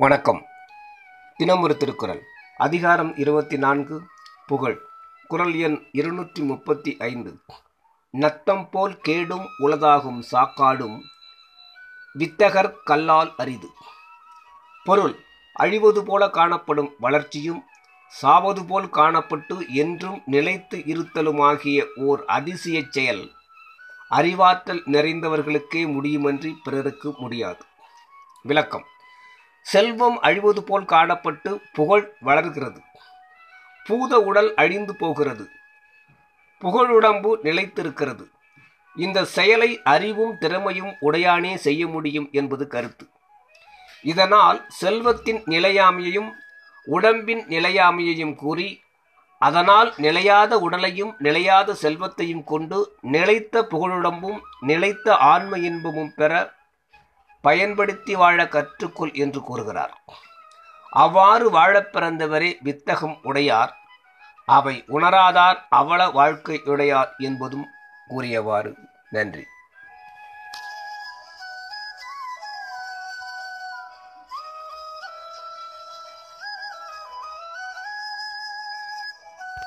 வணக்கம். தினம் ஒரு திருக்குறள். அதிகாரம் இருபத்தி நான்கு புகழ். குறள் எண் இருநூற்றி முப்பத்தி ஐந்து. நத்தம் போல் கேடும் உளதாகும் சாக்காடும் வித்தகர் கல்லால் அரிது. பொருள் அழிவது போல காணப்படும் வளர்ச்சியும் சாவது போல் காணப்பட்டு என்றும் நிலைத்து இருத்தலுமாகிய ஓர் அதிசயச் செயல். அறிவாற்றல் நிறைந்தவர்களுக்கே முடியுமன்றி பிறருக்கு முடியாது. விளக்கம். செல்வம் அழிவது போல் காணப்பட்டு புகழ் வளர்கிறது. பூத உடல் அழிந்து போகிறது. புகழுடம்பு நிலைத்திருக்கிறது. இந்த செயலை அறிவும் திறமையும் உடையானே செய்ய முடியும் என்பது கருத்து. இதனால் செல்வத்தின் நிலையாமையையும் உடம்பின் நிலையாமையையும் கூறி அதனால் நிலையாத உடலையும் நிலையாத செல்வத்தையும் கொண்டு நிலைத்த புகழுடம்பும் நிலைத்த ஆன்ம இன்பமும் பெற பயன்படுத்தி வாழ கற்றுக்கொள் என்று கூறுகிறார். அவ்வாறு வாழப் பிறந்தவரே வித்தகம் உடையார். அவை உணராதார் அவல வாழ்க்கையுடையார் என்பதும் கூறியவாறு. நன்றி.